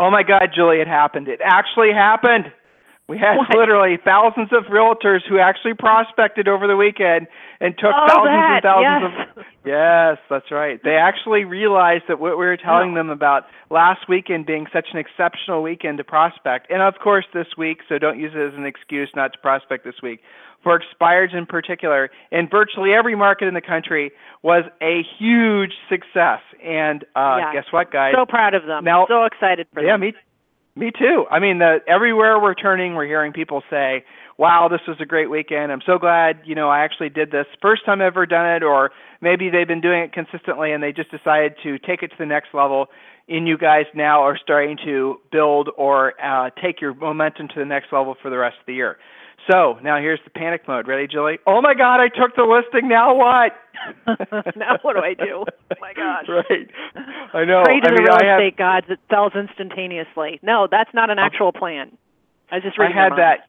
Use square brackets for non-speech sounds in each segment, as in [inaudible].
Oh my God, Julie, it happened. It actually happened. We had What? literally thousands of realtors who actually prospected over the weekend and took Oh, thousands that, and thousands yes. of. Yes, that's right. They actually realized that what we were telling them about last weekend being such an exceptional weekend to prospect, and of course this week, so don't use it as an excuse not to prospect this week. For expireds in particular, in virtually every market in the country, was a huge success. And uh, Yeah. guess what, guys? So proud of them. Now- so excited for Yeah, them. me, me too. I mean, the, everywhere we're turning, we're hearing people say, "Wow, this was a great weekend. I'm so glad, you know, I actually did this first time I've ever done it." Or maybe they've been doing it consistently and they just decided to take it to the next level. And you guys now are starting to build or uh, take your momentum to the next level for the rest of the year. So now here's the panic mode. Ready, Julie? Oh my God, I took the listing. Now what? [laughs] now what do I do? Oh my gosh. right. I know. Pray to I the mean, real I have, estate gods it sells instantaneously. No, that's not an actual plan. I was just I had that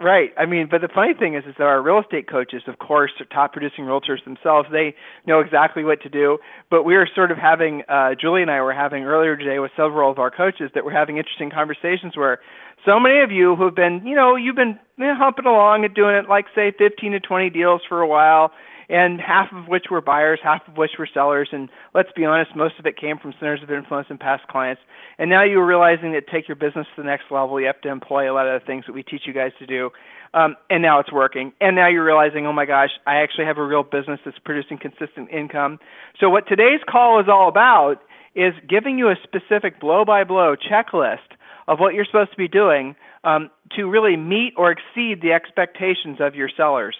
right. I mean, but the funny thing is, is that our real estate coaches, of course, are top producing realtors themselves. They know exactly what to do. But we were sort of having, uh, Julie and I were having earlier today with several of our coaches that were having interesting conversations where so many of you who've been, you know, you've been humping along and doing it like say 15 to 20 deals for a while. And half of which were buyers, half of which were sellers, and let's be honest, most of it came from centers of influence and past clients. And now you're realizing that to take your business to the next level, you have to employ a lot of the things that we teach you guys to do. Um, and now it's working. And now you're realizing, oh my gosh, I actually have a real business that's producing consistent income. So what today's call is all about is giving you a specific blow-by-blow checklist of what you're supposed to be doing um, to really meet or exceed the expectations of your sellers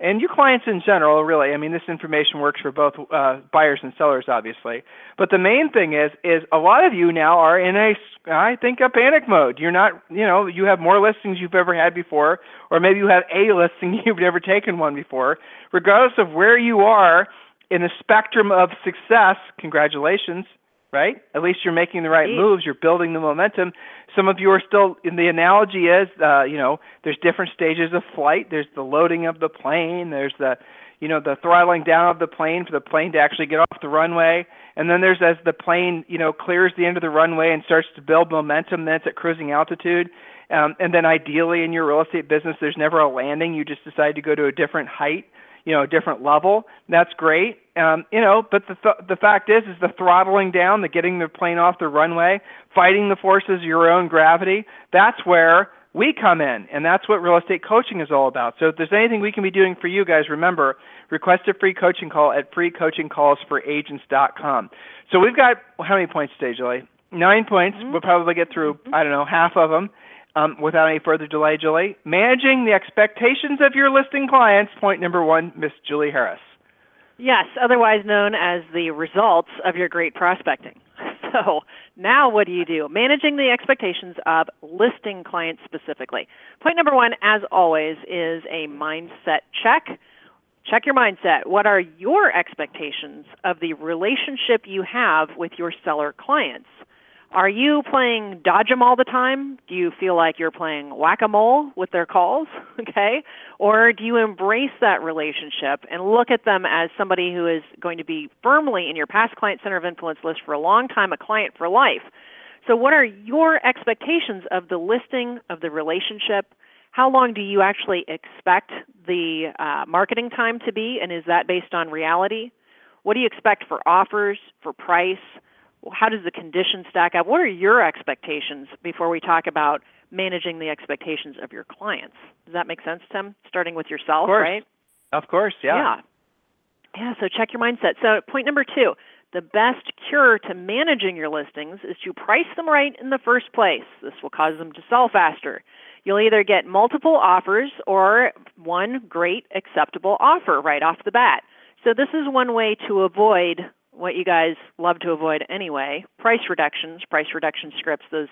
and your clients in general, really. I mean, this information works for both uh, buyers and sellers, obviously. But the main thing is, is a lot of you now are in a, I think, a panic mode. You're not, you know, you have more listings you've ever had before, or maybe you have a [laughs] listing you've never taken one before. Regardless of where you are in the spectrum of success, congratulations right? At least you're making the right moves. You're building the momentum. Some of you are still. In the analogy is, uh, you know, there's different stages of flight. There's the loading of the plane. There's the, you know, the throttling down of the plane for the plane to actually get off the runway. And then there's as the plane, you know, clears the end of the runway and starts to build momentum. Then it's at cruising altitude. Um, and then ideally in your real estate business, there's never a landing. You just decide to go to a different height you know, a different level. That's great. Um, you know, but the th- the fact is, is the throttling down, the getting the plane off the runway, fighting the forces of your own gravity. That's where we come in, and that's what real estate coaching is all about. So if there's anything we can be doing for you guys, remember, request a free coaching call at freecoachingcallsforagents.com. So we've got how many points today, Julie? Nine points. We'll probably get through, I don't know, half of them um, without any further delay, Julie. Managing the expectations of your listing clients. Point number one, Miss Julie Harris. Yes, otherwise known as the results of your great prospecting. [laughs] So now what do you do? Managing the expectations of listing clients specifically. Point number one, as always, is a mindset check. Check your mindset. What are your expectations of the relationship you have with your seller clients? Are you playing dodge 'em all the time? Do you feel like you're playing whack a mole with their calls? [laughs] Okay. Or do you embrace that relationship and look at them as somebody who is going to be firmly in your past client center of influence list for a long time, a client for life? So, what are your expectations of the listing, of the relationship? How long do you actually expect the uh, marketing time to be? And is that based on reality? What do you expect for offers, for price? How does the condition stack up? What are your expectations before we talk about managing the expectations of your clients? Does that make sense, Tim? Starting with yourself, Of right? Of course, yeah. Yeah. Yeah, so check your mindset. So, point number two the best cure to managing your listings is to price them right in the first place. This will cause them to sell faster. You'll either get multiple offers or one great acceptable offer right off the bat. So, this is one way to avoid what you guys love to avoid anyway price reductions, price reduction scripts, those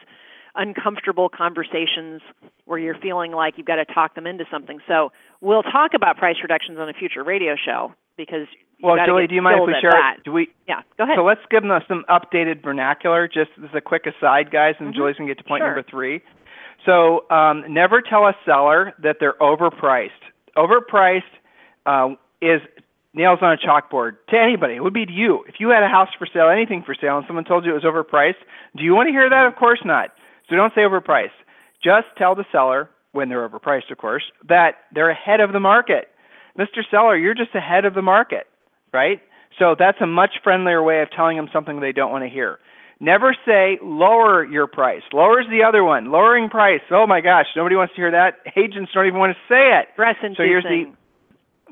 uncomfortable conversations where you're feeling like you've got to talk them into something. So we'll talk about price reductions on a future radio show because well, Julie, do you mind if we share? That. Do we? Yeah, go ahead. So let's give them some updated vernacular. Just as a quick aside, guys, and mm-hmm. Julie's gonna get to point sure. number three. So um, never tell a seller that they're overpriced. Overpriced uh, is nails on a chalkboard to anybody. It would be to you. If you had a house for sale, anything for sale, and someone told you it was overpriced, do you want to hear that? Of course not. So don't say overpriced. Just tell the seller, when they're overpriced, of course, that they're ahead of the market. Mr. Seller, you're just ahead of the market, right? So that's a much friendlier way of telling them something they don't want to hear. Never say lower your price. Lower is the other one. Lowering price. Oh my gosh, nobody wants to hear that. Agents don't even want to say it. So here's the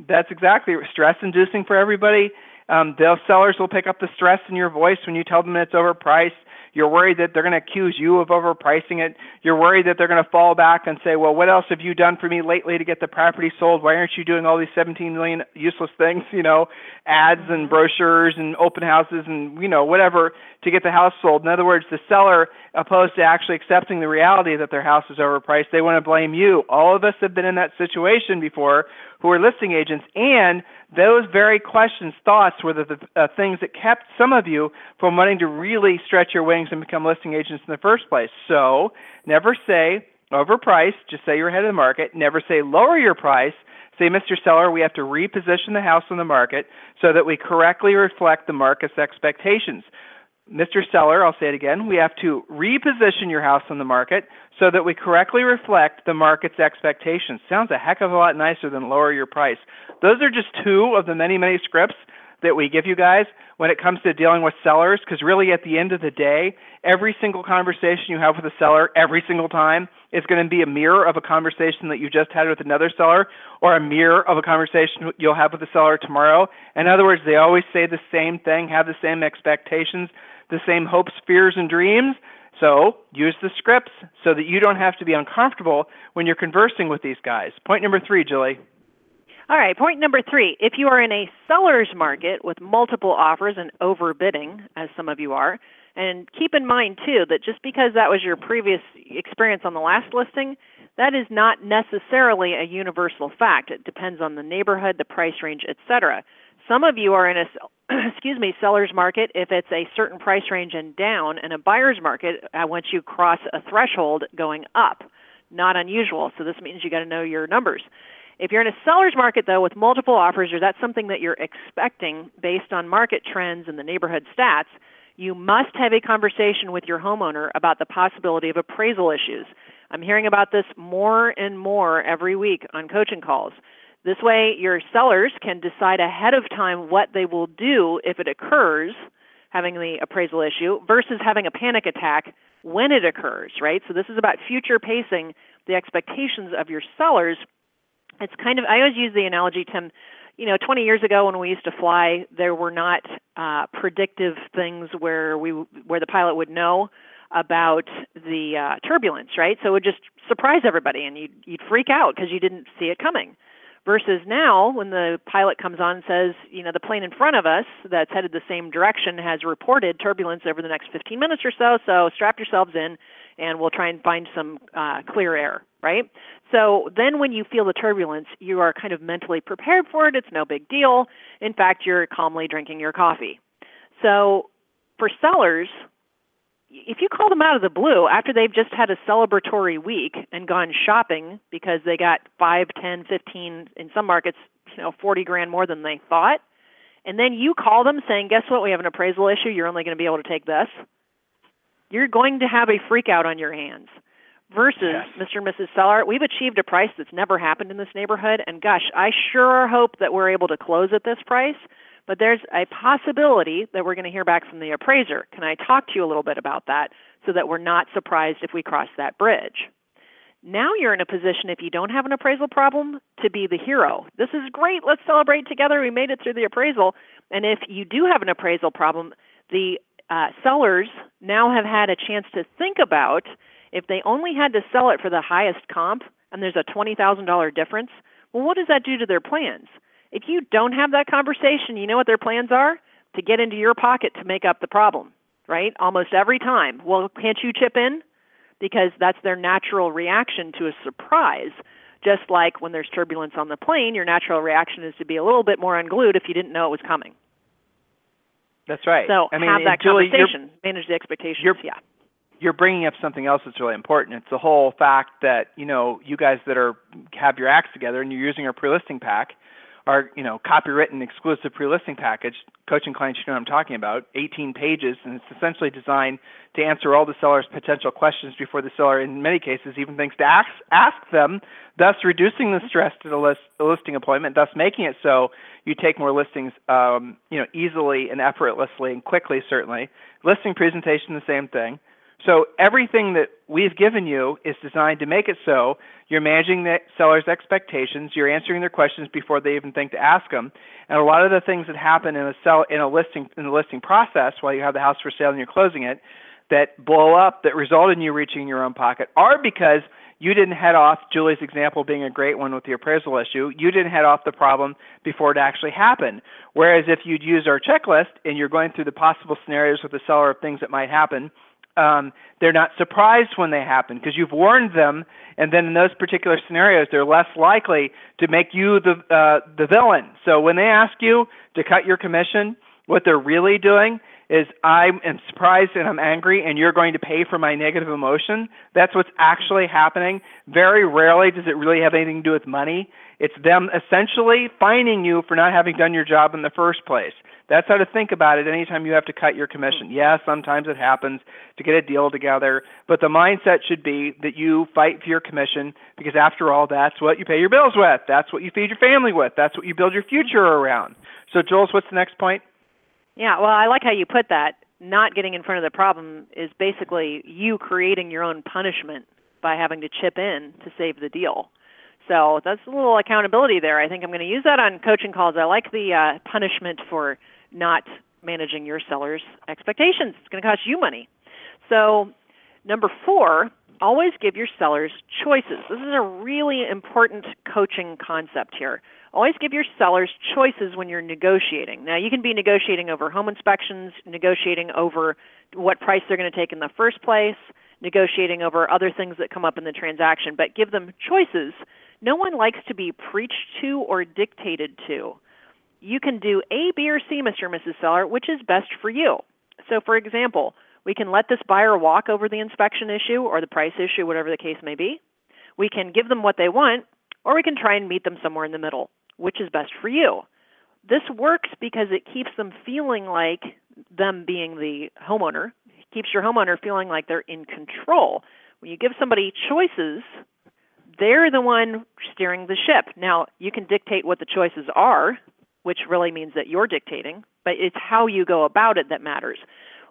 that's exactly stress inducing for everybody. Um, those sellers will pick up the stress in your voice when you tell them it's overpriced. You're worried that they're going to accuse you of overpricing it. You're worried that they're going to fall back and say, "Well, what else have you done for me lately to get the property sold? Why aren't you doing all these 17 million useless things, [laughs] you know, ads and brochures and open houses and you know whatever to get the house sold?" In other words, the seller, opposed to actually accepting the reality that their house is overpriced, they want to blame you. All of us have been in that situation before who are listing agents, and those very questions, thoughts were the, the uh, things that kept some of you from wanting to really stretch your wings and become listing agents in the first place. So never say overpriced, just say you're ahead of the market. Never say lower your price. Say, Mr. Seller, we have to reposition the house on the market so that we correctly reflect the market's expectations. Mr. Seller, I'll say it again, we have to reposition your house on the market so that we correctly reflect the market's expectations. Sounds a heck of a lot nicer than lower your price. Those are just two of the many, many scripts that we give you guys when it comes to dealing with sellers because really at the end of the day, every single conversation you have with a seller every single time is going to be a mirror of a conversation that you just had with another seller or a mirror of a conversation you'll have with a seller tomorrow. In other words, they always say the same thing, have the same expectations the same hopes, fears, and dreams. So use the scripts so that you don't have to be uncomfortable when you're conversing with these guys. Point number three, Julie. All right, point number three. If you are in a seller's market with multiple offers and overbidding, as some of you are, and keep in mind too that just because that was your previous experience on the last listing, that is not necessarily a universal fact. It depends on the neighborhood, the price range, etc. Some of you are in a [clears throat] excuse me, seller's market if it's a certain price range and down, and a buyer's market uh, once you cross a threshold going up. Not unusual. So this means you got to know your numbers. If you're in a seller's market though with multiple offers, or that's something that you're expecting based on market trends and the neighborhood stats, you must have a conversation with your homeowner about the possibility of appraisal issues. I'm hearing about this more and more every week on coaching calls. This way, your sellers can decide ahead of time what they will do if it occurs, having the appraisal issue, versus having a panic attack when it occurs, right? So, this is about future pacing the expectations of your sellers. It's kind of, I always use the analogy, Tim, you know, 20 years ago when we used to fly, there were not uh, predictive things where we where the pilot would know about the uh, turbulence, right? So it would just surprise everybody, and you'd you'd freak out because you didn't see it coming. Versus now, when the pilot comes on and says, you know, the plane in front of us that's headed the same direction has reported turbulence over the next 15 minutes or so, so strap yourselves in and we'll try and find some uh, clear air, right? So then when you feel the turbulence, you are kind of mentally prepared for it. It's no big deal. In fact, you're calmly drinking your coffee. So for sellers, if you call them out of the blue after they've just had a celebratory week and gone shopping because they got five, ten, fifteen, in some markets, you know, 40 grand more than they thought, and then you call them saying, guess what, we have an appraisal issue, you're only going to be able to take this, you're going to have a freak out on your hands. Versus yes. Mr. and Mrs. Seller, we've achieved a price that's never happened in this neighborhood, and gosh, I sure hope that we're able to close at this price but there's a possibility that we're going to hear back from the appraiser. Can I talk to you a little bit about that so that we're not surprised if we cross that bridge? Now you're in a position, if you don't have an appraisal problem, to be the hero. This is great. Let's celebrate together. We made it through the appraisal. And if you do have an appraisal problem, the uh, sellers now have had a chance to think about if they only had to sell it for the highest comp and there's a $20,000 difference, well, what does that do to their plans? If you don't have that conversation, you know what their plans are? To get into your pocket to make up the problem, right? Almost every time. Well, can't you chip in? because that's their natural reaction to a surprise. Just like when there's turbulence on the plane, your natural reaction is to be a little bit more unglued if you didn't know it was coming. That's right. So I mean, have that Julie, conversation, manage the expectations. you're- yeah. you're bringing up something else that's really important. It's the whole fact that you know you guys that are have your acts together and you're using our pre-listing pack, our you know copywritten exclusive pre-listing package. Coaching clients, you know what I'm talking about. 18 pages, and it's essentially designed to answer all the seller's potential questions before the seller, in many cases, even thinks to ask ask them, thus reducing the stress to the, list, the listing appointment, thus making it so you take more listings, um, you know, easily and effortlessly and quickly. Certainly, listing presentation, the same thing. So everything that we've given you is designed to make it so you're managing the seller's expectations, you're answering their questions before they even think to ask them, and a lot of the things that happen in a sell in a listing in the listing process while you have the house for sale and you're closing it that blow up that result in you reaching your own pocket are because you didn't head off Julie's example being a great one with the appraisal issue. You didn't head off the problem before it actually happened. Whereas if you'd used our checklist and you're going through the possible scenarios with the seller of things that might happen, um, they're not surprised when they happen because you've warned them, and then in those particular scenarios, they're less likely to make you the uh, the villain. So when they ask you to cut your commission, what they're really doing is I am surprised and I'm angry, and you're going to pay for my negative emotion. That's what's actually happening. Very rarely does it really have anything to do with money. It's them essentially fining you for not having done your job in the first place. That's how to think about it anytime you have to cut your commission. Yes, sometimes it happens to get a deal together, but the mindset should be that you fight for your commission because after all, that's what you pay your bills with. That's what you feed your family with. That's what you build your future around. So, Jules, what's the next point? Yeah, well, I like how you put that. Not getting in front of the problem is basically you creating your own punishment by having to chip in to save the deal. So that's a little accountability there. I think I'm going to use that on coaching calls. I like the uh, punishment for not managing your seller's expectations. It's going to cost you money. So, number four, always give your sellers choices. This is a really important coaching concept here. Always give your sellers choices when you're negotiating. Now, you can be negotiating over home inspections, negotiating over what price they're going to take in the first place, negotiating over other things that come up in the transaction, but give them choices. No one likes to be preached to or dictated to. You can do A, B, or C, Mr. Mrs. Seller, which is best for you. So, for example, we can let this buyer walk over the inspection issue or the price issue, whatever the case may be. We can give them what they want, or we can try and meet them somewhere in the middle which is best for you. This works because it keeps them feeling like them being the homeowner, keeps your homeowner feeling like they're in control. When you give somebody choices, they're the one steering the ship. Now, you can dictate what the choices are, which really means that you're dictating, but it's how you go about it that matters.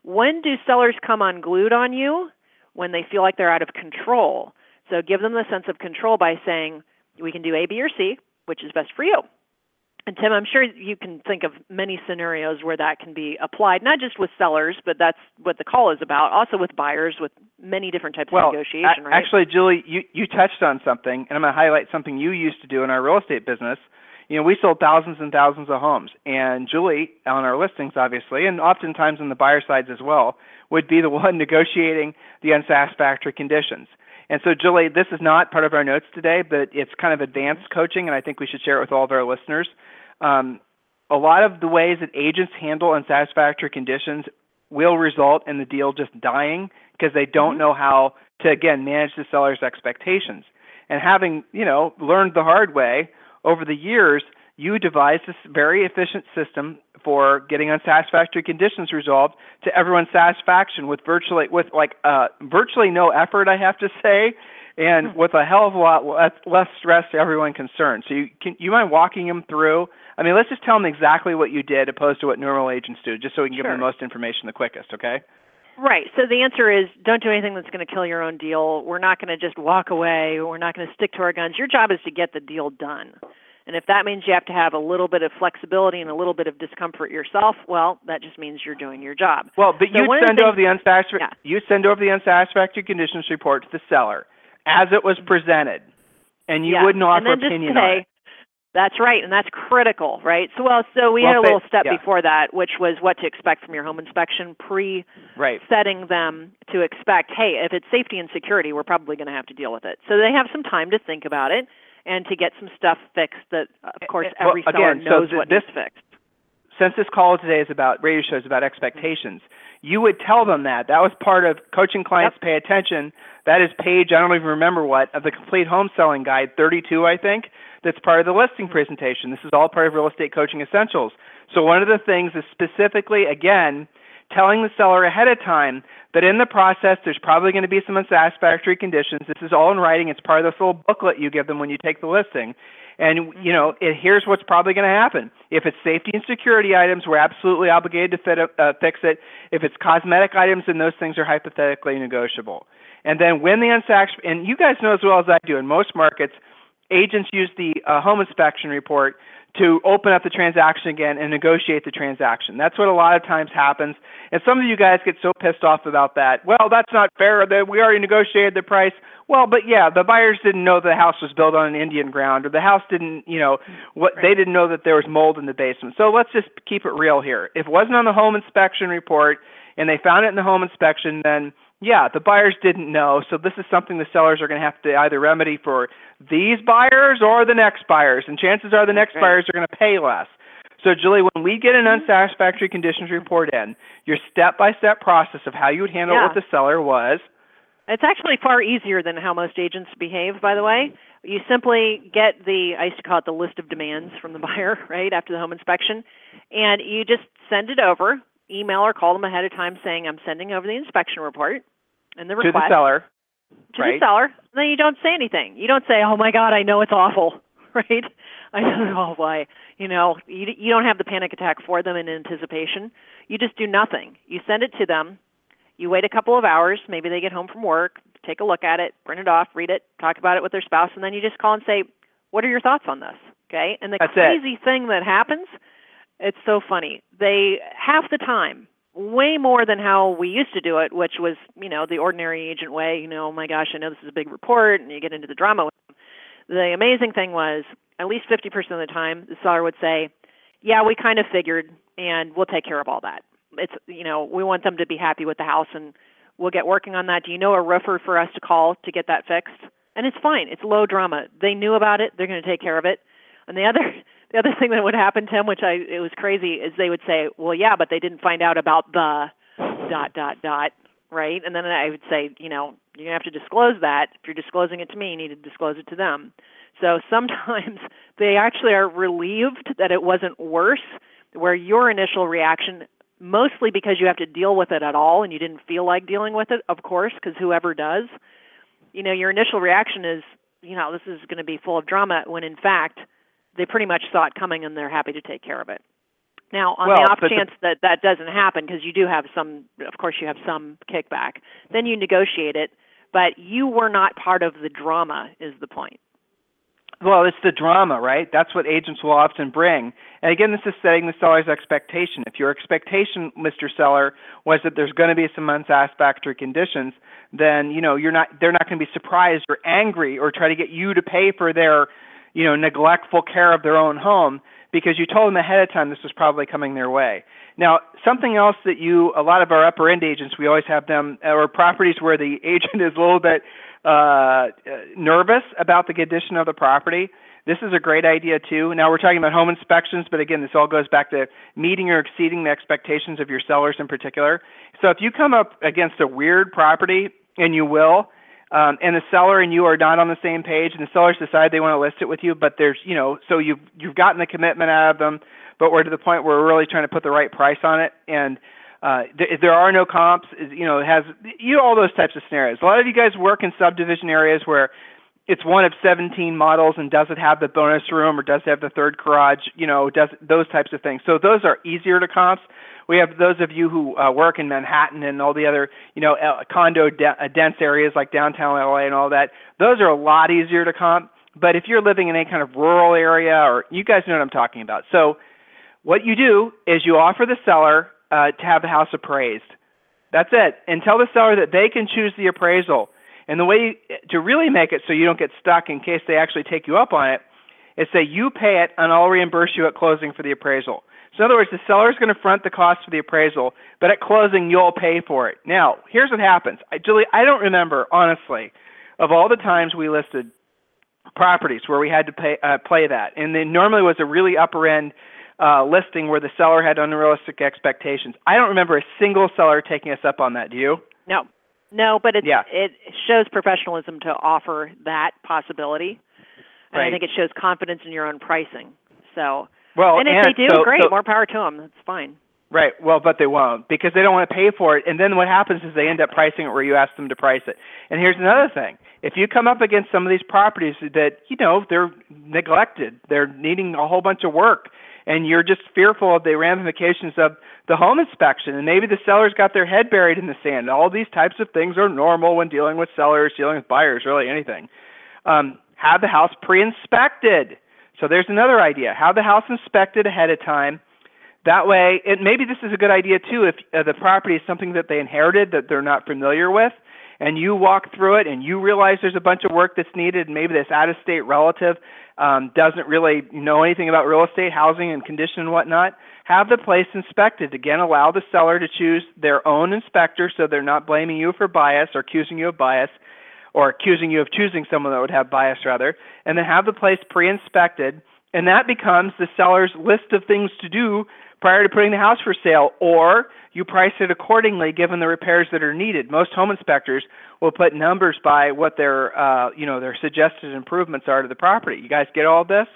When do sellers come unglued on you? When they feel like they're out of control. So give them the sense of control by saying, we can do A, B, or C which is best for you. And Tim, I'm sure you can think of many scenarios where that can be applied, not just with sellers, but that's what the call is about, also with buyers, with many different types well, of negotiation, right? Actually, Julie, you, you touched on something, and I'm going to highlight something you used to do in our real estate business. You know, we sold thousands and thousands of homes, and Julie, on our listings, obviously, and oftentimes on the buyer sides as well, would be the [laughs] one negotiating the unsatisfactory conditions. And so, Julie, this is not part of our notes today, but it's kind of advanced coaching, and I think we should share it with all of our listeners. Um, a lot of the ways that agents handle unsatisfactory conditions will result in the deal just dying because they don't mm-hmm. know how to again manage the seller's expectations. And having you know learned the hard way over the years, you devised this very efficient system for getting unsatisfactory conditions resolved to everyone's satisfaction with virtually with like uh, virtually no effort, I have to say, and hmm. with a hell of a lot less, less stress to everyone concerned. So you can you mind walking them through? I mean, let's just tell them exactly what you did, opposed to what normal agents do, just so we can sure. give them the most information the quickest. Okay. Right. So the answer is don't do anything that's going to kill your own deal. We're not going to just walk away. We're not going to stick to our guns. Your job is to get the deal done. And if that means you have to have a little bit of flexibility and a little bit of discomfort yourself, well, that just means you're doing your job. Well, but so you send over the unsatisfactory yeah. you send over the unsatisfactory conditions report to the seller as it was mm-hmm. presented, and you yeah. wouldn't offer opinion say, on it. That's right, and that's critical, right? So well, so we well, had a little step yeah. before that, which was what to expect from your home inspection, pre right. setting them to expect, hey, if it's safety and security, we're probably going to have to deal with it. So they have some time to think about it and to get some stuff fixed that of course well, every seller again, knows so what this, needs fixed. Since this call today is about radio shows about expectations, you would tell them that. That was part of coaching clients Yep. pay attention. That is page I don't even remember what of the complete home selling guide 32 I think. That's part of the listing presentation. This is all part of real estate coaching essentials. So one of the things is specifically again telling the seller ahead of time that in the process there's probably going to be some unsatisfactory conditions. This is all in writing. It's part of this little booklet you give them when you take the listing. And you know, it, here's what's probably going to happen. If it's safety and security items, we're absolutely obligated to fit, uh, fix it. If it's cosmetic items, then those things are hypothetically negotiable. And then when the unsatisfactory, and you guys know as well as I do, in most markets, agents use the uh, home inspection report to open up the transaction again and negotiate the transaction. That's what a lot of times happens. And some of you guys get so pissed off about that. Well, that's not fair. That we already negotiated the price. Well, but yeah, the buyers didn't know the house was built on an Indian ground, or the house didn't, you know, what they didn't know that there was mold in the basement. So let's just keep it real here. If it wasn't on the home inspection report and they found it in the home inspection, then yeah, the buyers didn't know. So this is something the sellers are going to have to either remedy for these buyers or the next buyers, and chances are the next Right. buyers are going to pay less. So, Julie, when we get an mm-hmm. unsatisfactory conditions report in, your step-by-step process of how you would handle it with the seller was It's actually far easier than how most agents behave, by the way. You simply get the, I used to call it the list of demands from the [laughs] buyer, right, after the home inspection, and you just send it over, email or call them ahead of time saying, I'm sending over the inspection report and the request. to the seller. To right. the seller. Then you don't say anything. You don't say, "Oh my God, I know it's awful," [laughs] right? I don't know, [laughs] oh boy, you know, you you don't have the panic attack for them in anticipation. You just do nothing. You send it to them. You wait a couple of hours. Maybe they get home from work. Take a look at it, print it off, read it, talk about it with their spouse, and then you just call and say, "What are your thoughts on this?" Okay. And the That's it. crazy thing that happens, it's so funny. They half the time way more than how we used to do it, which was, you know, the ordinary agent way. You know, oh my gosh, I know this is a big report, and you get into the drama. The amazing thing was, at least 50% of the time, the seller would say, "Yeah, we kind of figured, and we'll take care of all that." It's, you know, we want them to be happy with the house, and we'll get working on that. Do you know a roofer for us to call to get that fixed? And it's fine. It's low drama. They knew about it. They're going to take care of it. And the other the other thing that would happen, Tim, which I it was crazy, is they would say, "Well, yeah, but they didn't find out about the dot dot dot." Right, and then I would say, you know, you're gonna have to disclose that. If you're disclosing it to me, you need to disclose it to them. So sometimes [laughs] they actually are relieved that it wasn't worse, where your initial reaction, mostly because you have to deal with it at all and you didn't feel like dealing with it, of course, because whoever does, you know, your initial reaction is, you know, this is going to be full of drama, when in fact they pretty much saw it coming and they're happy to take care of it. Now, on Well, the off but the- chance that that doesn't happen, because you do have some, of course, you have some kickback, then you negotiate it, but you were not part of the drama, is the point. Well, it's the drama, right? That's what agents will often bring. And again, this is setting the seller's expectation. If your expectation, Mr. Seller, was that there's going to be some unsatisfactory conditions, then you know you're not. They're not going to be surprised or angry or try to get you to pay for their, you know, neglectful care of their own home because you told them ahead of time this was probably coming their way. Now, something else that you, a lot of our upper end agents, we always have them, or properties where the [laughs] agent is a little bit uh, nervous about the condition of the property. This is a great idea too. Now we're talking about home inspections, but again, this all goes back to meeting or exceeding the expectations of your sellers in particular. So if you come up against a weird property, and you will, um, and the seller and you are not on the same page, and the sellers decide they want to list it with you, but there's, you know, so you've you've gotten the commitment out of them, but we're to the point where we're really trying to put the right price on it, and uh, th- there are no comps. You know, it has you know all those types of scenarios. A lot of you guys work in subdivision areas where it's one of 17 models and does it have the bonus room or does it have the third garage? You know, does those types of things. So those are easier to comps. We have those of you who uh, work in Manhattan and all the other, you know, uh, condo de- uh, dense areas like downtown LA and all that. Those are a lot easier to comp. But if you're living in any kind of rural area, or you guys know what I'm talking about. So what you do is you offer the seller uh, to have the house appraised. That's it. And tell the seller that they can choose the appraisal. And the way to really make it so you don't get stuck in case they actually take you up on it is say you pay it and I'll reimburse you at closing for the appraisal. So in other words, the seller is going to front the cost for the appraisal, but at closing you'll pay for it. Now, here's what happens. I, Julie, I don't remember honestly of all the times we listed properties where we had to pay uh, play that, and then normally was a really upper end uh, listing where the seller had unrealistic expectations. I don't remember a single seller taking us up on that. Do you? No, no, but it yeah. it shows professionalism to offer that possibility, and right. I think it shows confidence in your own pricing. So, well, and if and they do, so, great, so, more power to them. That's fine. Right. Well, but they won't because they don't want to pay for it. And then what happens is they end up pricing it where you ask them to price it. And here's another thing: if you come up against some of these properties that you know they're neglected, they're needing a whole bunch of work, and you're just fearful of the ramifications of the home inspection, and maybe the seller's got their head buried in the sand. All these types of things are normal when dealing with sellers, dealing with buyers, really anything. Um, have the house pre-inspected. So there's another idea: have the house inspected ahead of time that way, and maybe this is a good idea too if uh, the property is something that they inherited that they're not familiar with, and you walk through it and you realize there's a bunch of work that's needed, and maybe this out of state relative um, doesn't really know anything about real estate, housing, and condition and whatnot, have the place inspected. Again, allow the seller to choose their own inspector so they're not blaming you for bias or accusing you of bias or accusing you of choosing someone that would have bias rather, and then have the place pre inspected. And that becomes the seller's list of things to do prior to putting the house for sale, or you price it accordingly given the repairs that are needed. Most home inspectors will put numbers by what their uh, you know their suggested improvements are to the property. You guys get all this?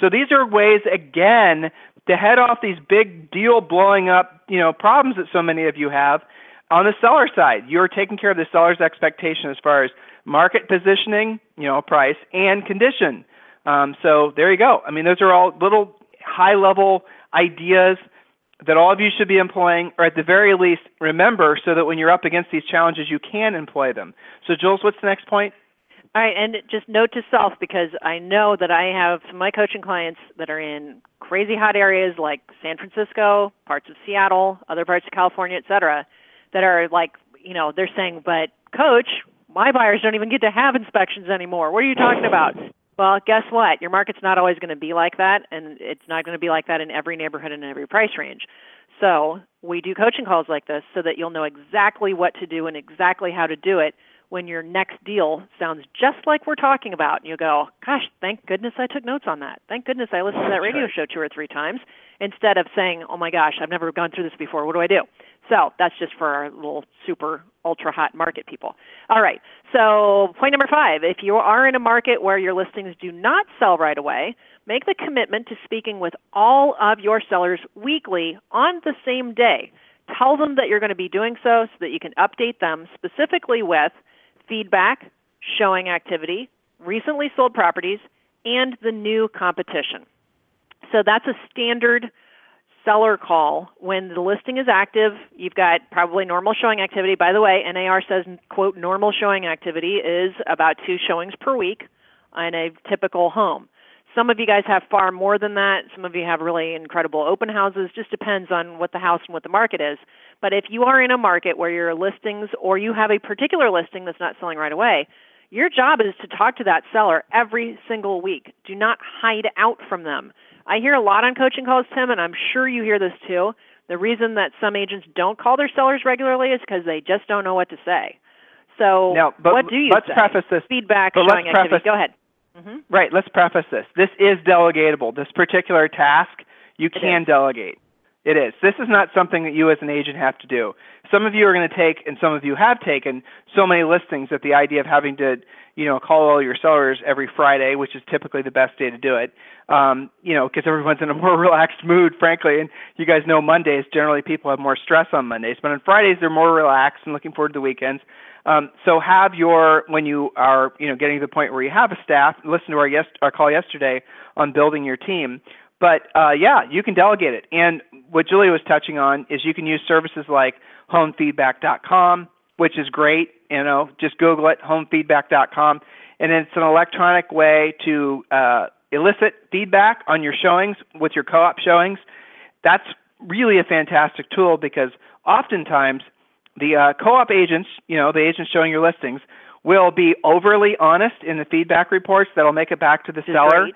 So these are ways again to head off these big deal blowing up you know problems that so many of you have. On the seller side, you're taking care of the seller's expectation as far as market positioning, you know, price and condition. Um, so there you go. I mean, those are all little high level ideas that all of you should be employing, or at the very least, remember so that when you're up against these challenges, you can employ them. So, Jules, what's the next point? All right, and just note to self because I know that I have some of my coaching clients that are in crazy hot areas like San Francisco, parts of Seattle, other parts of California, et cetera, that are like, you know, they're saying, but coach, my buyers don't even get to have inspections anymore. What are you talking about? Well, guess what? Your market's not always going to be like that, and it's not going to be like that in every neighborhood and in every price range. So we do coaching calls like this so that you'll know exactly what to do and exactly how to do it when your next deal sounds just like we're talking about. And you go, gosh, thank goodness I took notes on that. Thank goodness I listened to that radio show two or three times instead of saying, oh my gosh, I've never gone through this before. What do I do? So that's just for our little super ultra hot market people. All right. So point number five: if you are in a market where your listings do not sell right away, make the commitment to speaking with all of your sellers weekly on the same day. Tell them that you're going to be doing so, so that you can update them specifically with feedback, showing activity, recently sold properties, and the new competition. So that's a standard seller call when the listing is active. You've got probably normal showing activity. By the way, NAR says, quote, normal showing activity is about two showings per week in a typical home. Some of you guys have far more than that. Some of you have really incredible open houses. Just depends on what the house and what the market is. But if you are in a market where your listings or you have a particular listing that's not selling right away, your job is to talk to that seller every single week. Do not hide out from them. I hear a lot on coaching calls, Tim, and I'm sure you hear this too. The reason that some agents don't call their sellers regularly is because they just don't know what to say. So, now, but what do you let's say? preface this. Feedback, but showing let's activity. Preface, Go ahead. Mm-hmm. Right. Let's preface this. This is delegatable. This particular task you can delegate. It is. This is not something that you as an agent have to do. Some of you are going to take, and some of you have taken, so many listings that the idea of having to, you know, call all your sellers every Friday, which is typically the best day to do it, um, you know, because everyone's in a more [laughs] relaxed mood, frankly. And you guys know Mondays, generally people have more stress on Mondays, but on Fridays they're more relaxed and looking forward to the weekends. Um, so have your when you are you know getting to the point where you have a staff. Listen to our yes our call yesterday on building your team. But uh, yeah, you can delegate it. And what Julie was touching on is you can use services like homefeedback.com, which is great. You know, just Google it, homefeedback.com, and it's an electronic way to uh, elicit feedback on your showings with your co-op showings. That's really a fantastic tool because oftentimes the uh, co-op agents, you know, the agents showing your listings, will be overly honest in the feedback reports that'll make it back to the seller. Great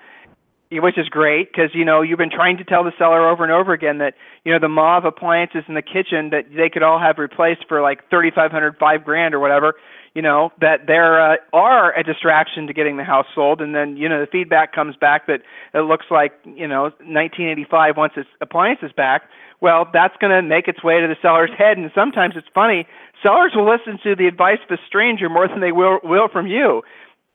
which is great because you know you've been trying to tell the seller over and over again that you know the Mauve appliances in the kitchen that they could all have replaced for like thirty five hundred, five grand or whatever. You know that there uh, are a distraction to getting the house sold, and then you know the feedback comes back that it looks like you know 1985 wants its appliances back. Well, that's going to make its way to the seller's head, and sometimes it's funny. Sellers will listen to the advice of a stranger more than they will will from you.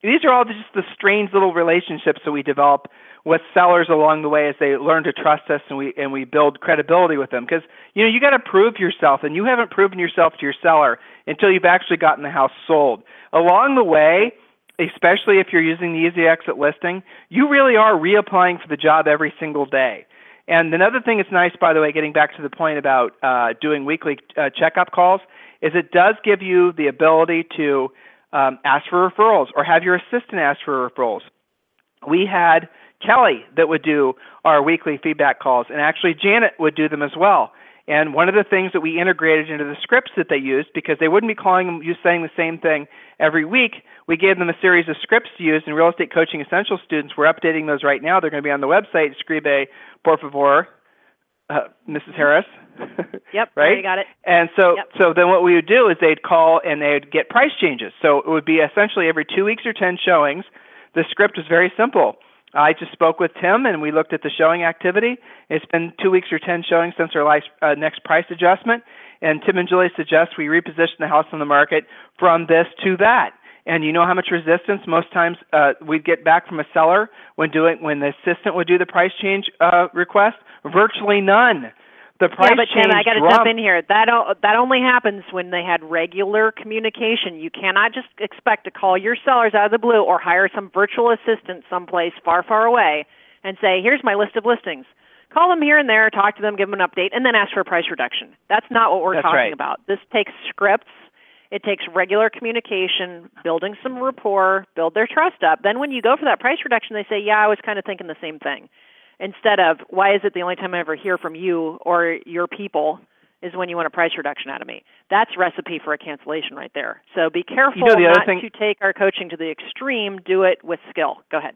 These are all just the strange little relationships that we develop with sellers along the way as they learn to trust us and we and we build credibility with them. Because you know you got to prove yourself and you haven't proven yourself to your seller until you've actually gotten the house sold. Along the way especially if you're using the easy exit listing you really are reapplying for the job every single day. And another thing that's nice by the way getting back to the point about uh, doing weekly uh, checkup calls is it does give you the ability to um, ask for referrals or have your assistant ask for referrals. We had Kelly that would do our weekly feedback calls, and actually Janet would do them as well. And one of the things that we integrated into the scripts that they used, because they wouldn't be calling them, you saying the same thing every week, we gave them a series of scripts to use. And real estate coaching essential students, we're updating those right now. They're going to be on the website. Scribe, por favor, uh, Mrs. Harris. [laughs] yep. right. got it. And so, yep. so then what we would do is they'd call and they'd get price changes. So it would be essentially every two weeks or ten showings. The script was very simple I just spoke with Tim and we looked at the showing activity. It's been two weeks or 10 showings since our life, uh, next price adjustment. And Tim and Julie suggest we reposition the house on the market from this to that. And you know how much resistance most times uh, we'd get back from a seller when doing when the assistant would do the price change uh, request? Virtually none the price yeah, but Tim, I got to jump in here. That o- that only happens when they had regular communication. You cannot just expect to call your sellers out of the blue or hire some virtual assistant someplace far, far away and say, "Here's my list of listings." Call them here and there, talk to them, give them an update, and then ask for a price reduction. That's not what we're That's talking right. about. This takes scripts. It takes regular communication, building some rapport, build their trust up. Then when you go for that price reduction, they say, "Yeah, I was kind of thinking the same thing." Instead of why is it the only time I ever hear from you or your people is when you want a price reduction out of me. That's recipe for a cancellation right there. So be careful you know, the not thing, to take our coaching to the extreme. Do it with skill. Go ahead.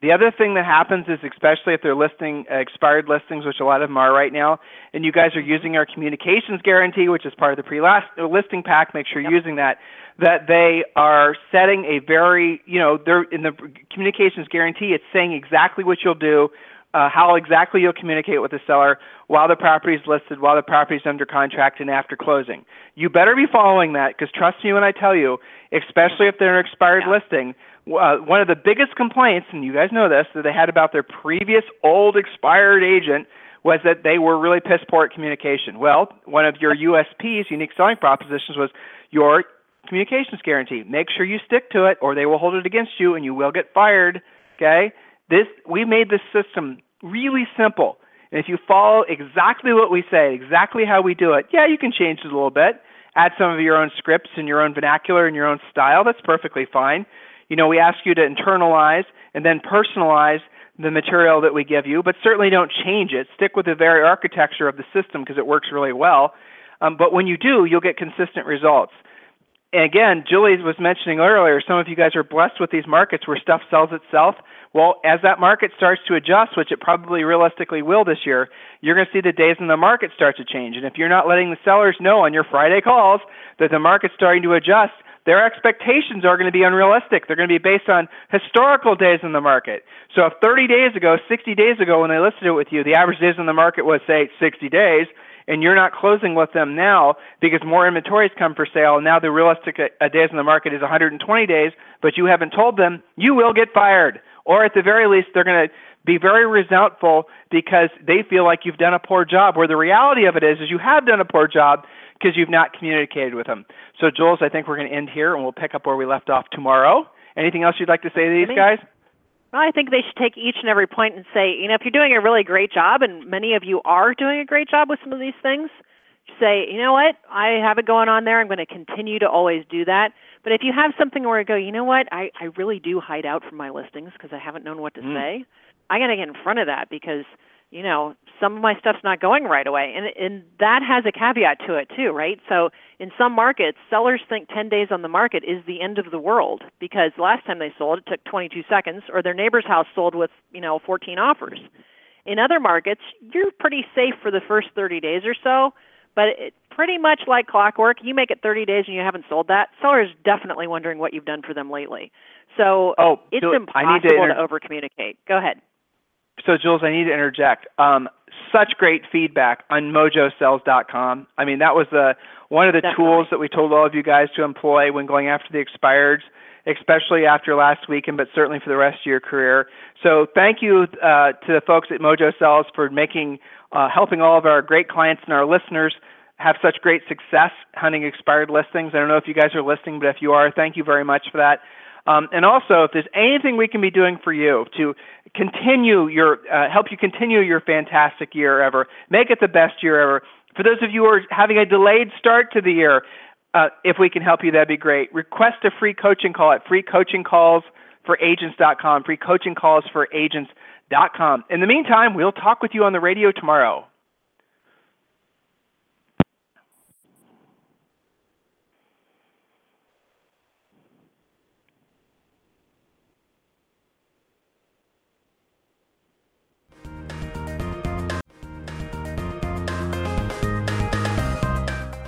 The other thing that happens is, especially if they're listing uh, expired listings, which a lot of them are right now, and you guys are using our communications guarantee, which is part of the pre-listing pack. Make sure you're yep. using that. That they are setting a very, you know, they're in the communications guarantee. It's saying exactly what you'll do uh, how exactly you'll communicate with the seller while the property is listed, while the property is under contract, and after closing. You better be following that because trust me when I tell you, especially if they're an expired yeah. listing, uh, one of the biggest complaints, and you guys know this, that they had about their previous old expired agent was that they were really piss poor at communication. Well, one of your USPs, unique selling propositions, was your communications guarantee. Make sure you stick to it, or they will hold it against you, and you will get fired. Okay. This we made this system really simple. And if you follow exactly what we say, exactly how we do it, yeah, you can change it a little bit, add some of your own scripts and your own vernacular and your own style. That's perfectly fine. You know, we ask you to internalize and then personalize the material that we give you, but certainly don't change it. Stick with the very architecture of the system because it works really well. Um, but when you do, you'll get consistent results. And again, Julie was mentioning earlier, some of you guys are blessed with these markets where stuff sells itself. Well, as that market starts to adjust, which it probably realistically will this year, you're going to see the days in the market start to change. And if you're not letting the sellers know on your Friday calls that the market's starting to adjust, their expectations are going to be unrealistic. They're going to be based on historical days in the market. So if 30 days ago, 60 days ago, when they listed it with you, the average days in the market was, say, 60 days, and you're not closing with them now because more inventories come for sale, and now the realistic uh, days in the market is 120 days, but you haven't told them, you will get fired or at the very least, they're going to be very resentful because they feel like you've done a poor job. Where the reality of it is, is you have done a poor job because you've not communicated with them. So, Jules, I think we're going to end here, and we'll pick up where we left off tomorrow. Anything else you'd like to say to these guys? I think they should take each and every point and say, you know, if you're doing a really great job, and many of you are doing a great job with some of these things, say, you know what, I have it going on there. I'm going to continue to always do that. But if you have something where you go, you know what, I, I really do hide out from my listings because I haven't known what to mm. say, I got to get in front of that because you know, some of my stuff's not going right away. And and that has a caveat to it too, right? So in some markets, sellers think 10 days on the market is the end of the world because last time they sold it took 22 seconds or their neighbor's house sold with, you know, 14 offers. In other markets, you're pretty safe for the first 30 days or so, but it, pretty much like clockwork, you make it 30 days and you haven't sold that, seller's definitely wondering what you've done for them lately. So oh, it's so impossible to, inter- to over communicate. Go ahead. So, Jules, I need to interject. Um, such great feedback on mojosells.com. I mean, that was the one of the Definitely. tools that we told all of you guys to employ when going after the expireds, especially after last weekend, but certainly for the rest of your career. So, thank you uh, to the folks at Mojo Sells for making, uh, helping all of our great clients and our listeners have such great success hunting expired listings. I don't know if you guys are listening, but if you are, thank you very much for that. Um, and also, if there's anything we can be doing for you to continue your, uh, help you continue your fantastic year ever, make it the best year ever. For those of you who are having a delayed start to the year, uh, if we can help you, that'd be great. Request a free coaching call at freecoachingcallsforagents.com, freecoachingcallsforagents.com. In the meantime, we'll talk with you on the radio tomorrow.